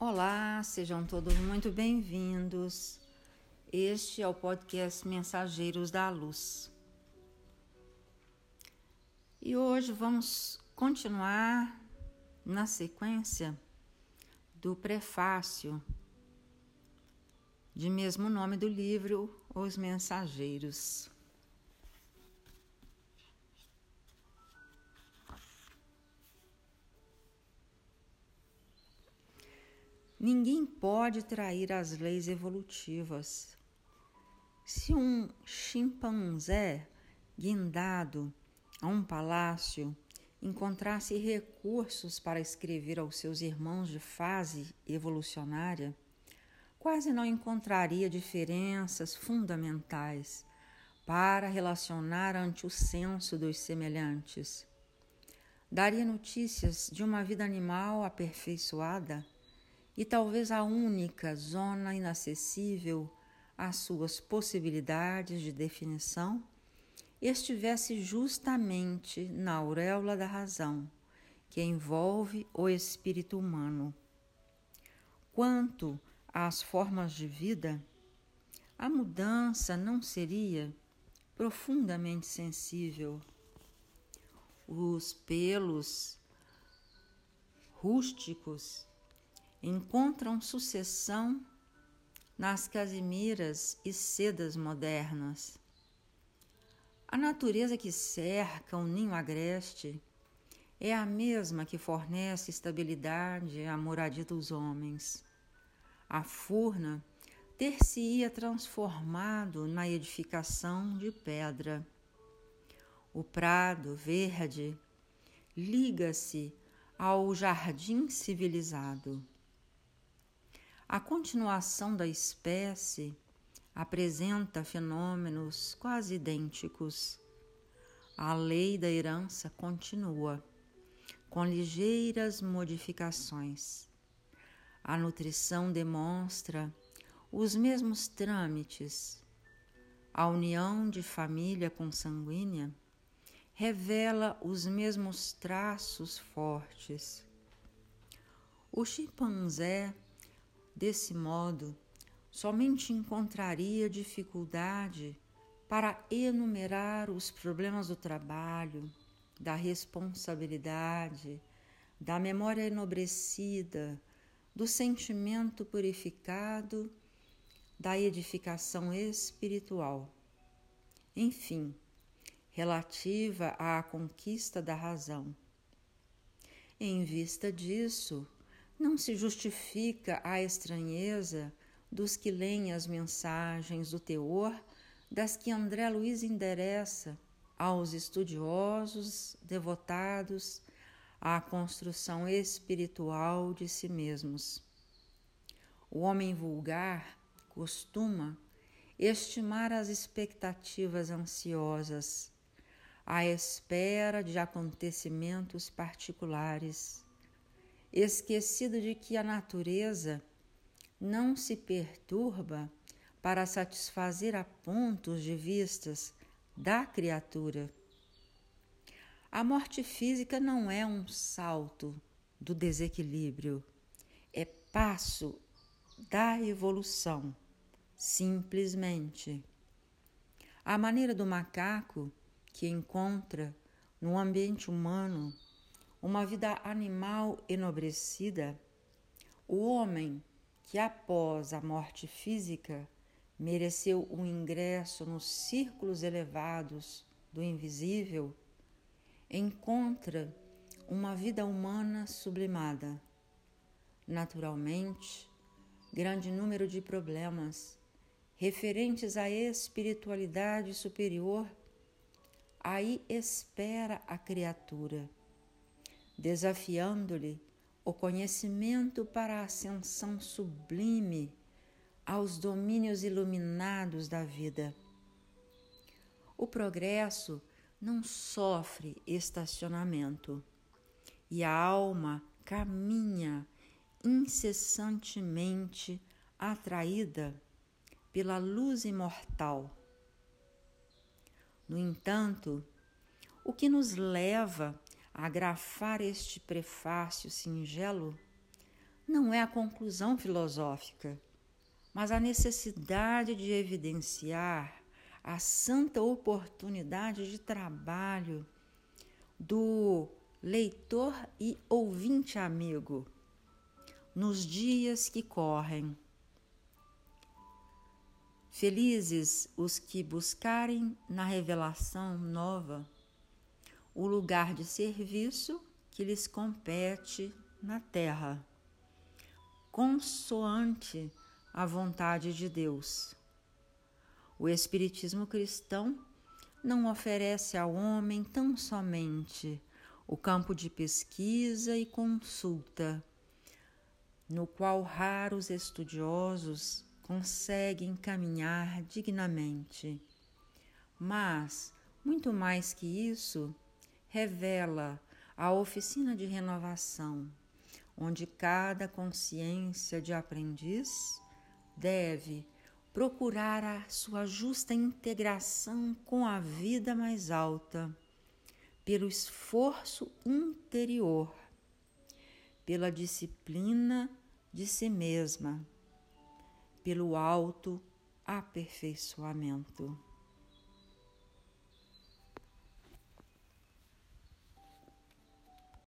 Olá, sejam todos muito bem-vindos. Este é o podcast Mensageiros da Luz. E hoje vamos continuar na sequência do prefácio de mesmo nome do livro Os Mensageiros. Ninguém pode trair as leis evolutivas. Se um chimpanzé guindado a um palácio encontrasse recursos para escrever aos seus irmãos de fase evolucionária, quase não encontraria diferenças fundamentais para relacionar ante o senso dos semelhantes. Daria notícias de uma vida animal aperfeiçoada e talvez a única zona inacessível às suas possibilidades de definição estivesse justamente na auréola da razão que envolve o espírito humano. Quanto às formas de vida, a mudança não seria profundamente sensível. Os pelos rústicos encontram sucessão nas casimiras e sedas modernas. A natureza que cerca o ninho agreste é a mesma que fornece estabilidade à moradia dos homens. A furna ter-se-ia transformado na edificação de pedra. O prado verde liga-se ao jardim civilizado. A continuação da espécie apresenta fenômenos quase idênticos. A lei da herança continua, com ligeiras modificações. A nutrição demonstra os mesmos trâmites. A união de família consanguínea revela os mesmos traços fortes. O chimpanzé Desse modo, somente encontraria dificuldade para enumerar os problemas do trabalho, da responsabilidade, da memória enobrecida, do sentimento purificado, da edificação espiritual. Enfim, relativa à conquista da razão. Em vista disso, não se justifica a estranheza dos que leem as mensagens do teor das que André Luiz endereça aos estudiosos devotados à construção espiritual de si mesmos. O homem vulgar costuma estimar as expectativas ansiosas, à espera de acontecimentos particulares esquecido de que a natureza não se perturba para satisfazer a pontos de vistas da criatura. A morte física não é um salto do desequilíbrio, é passo da evolução, simplesmente. A maneira do macaco que encontra no ambiente humano uma vida animal enobrecida, o homem que após a morte física mereceu um ingresso nos círculos elevados do invisível, encontra uma vida humana sublimada. Naturalmente, grande número de problemas referentes à espiritualidade superior aí espera a criatura desafiando-lhe o conhecimento para a ascensão sublime aos domínios iluminados da vida. O progresso não sofre estacionamento e a alma caminha incessantemente atraída pela luz imortal. No entanto, o que nos leva agrafar este prefácio singelo não é a conclusão filosófica, mas a necessidade de evidenciar a santa oportunidade de trabalho do leitor e ouvinte amigo nos dias que correm. Felizes os que buscarem na revelação nova o lugar de serviço que lhes compete na terra, consoante a vontade de Deus. O Espiritismo cristão não oferece ao homem tão somente o campo de pesquisa e consulta, no qual raros estudiosos conseguem caminhar dignamente. Mas, muito mais que isso, revela a oficina de renovação, onde cada consciência de aprendiz deve procurar a sua justa integração com a vida mais alta, pelo esforço interior, pela disciplina de si mesma, pelo alto aperfeiçoamento.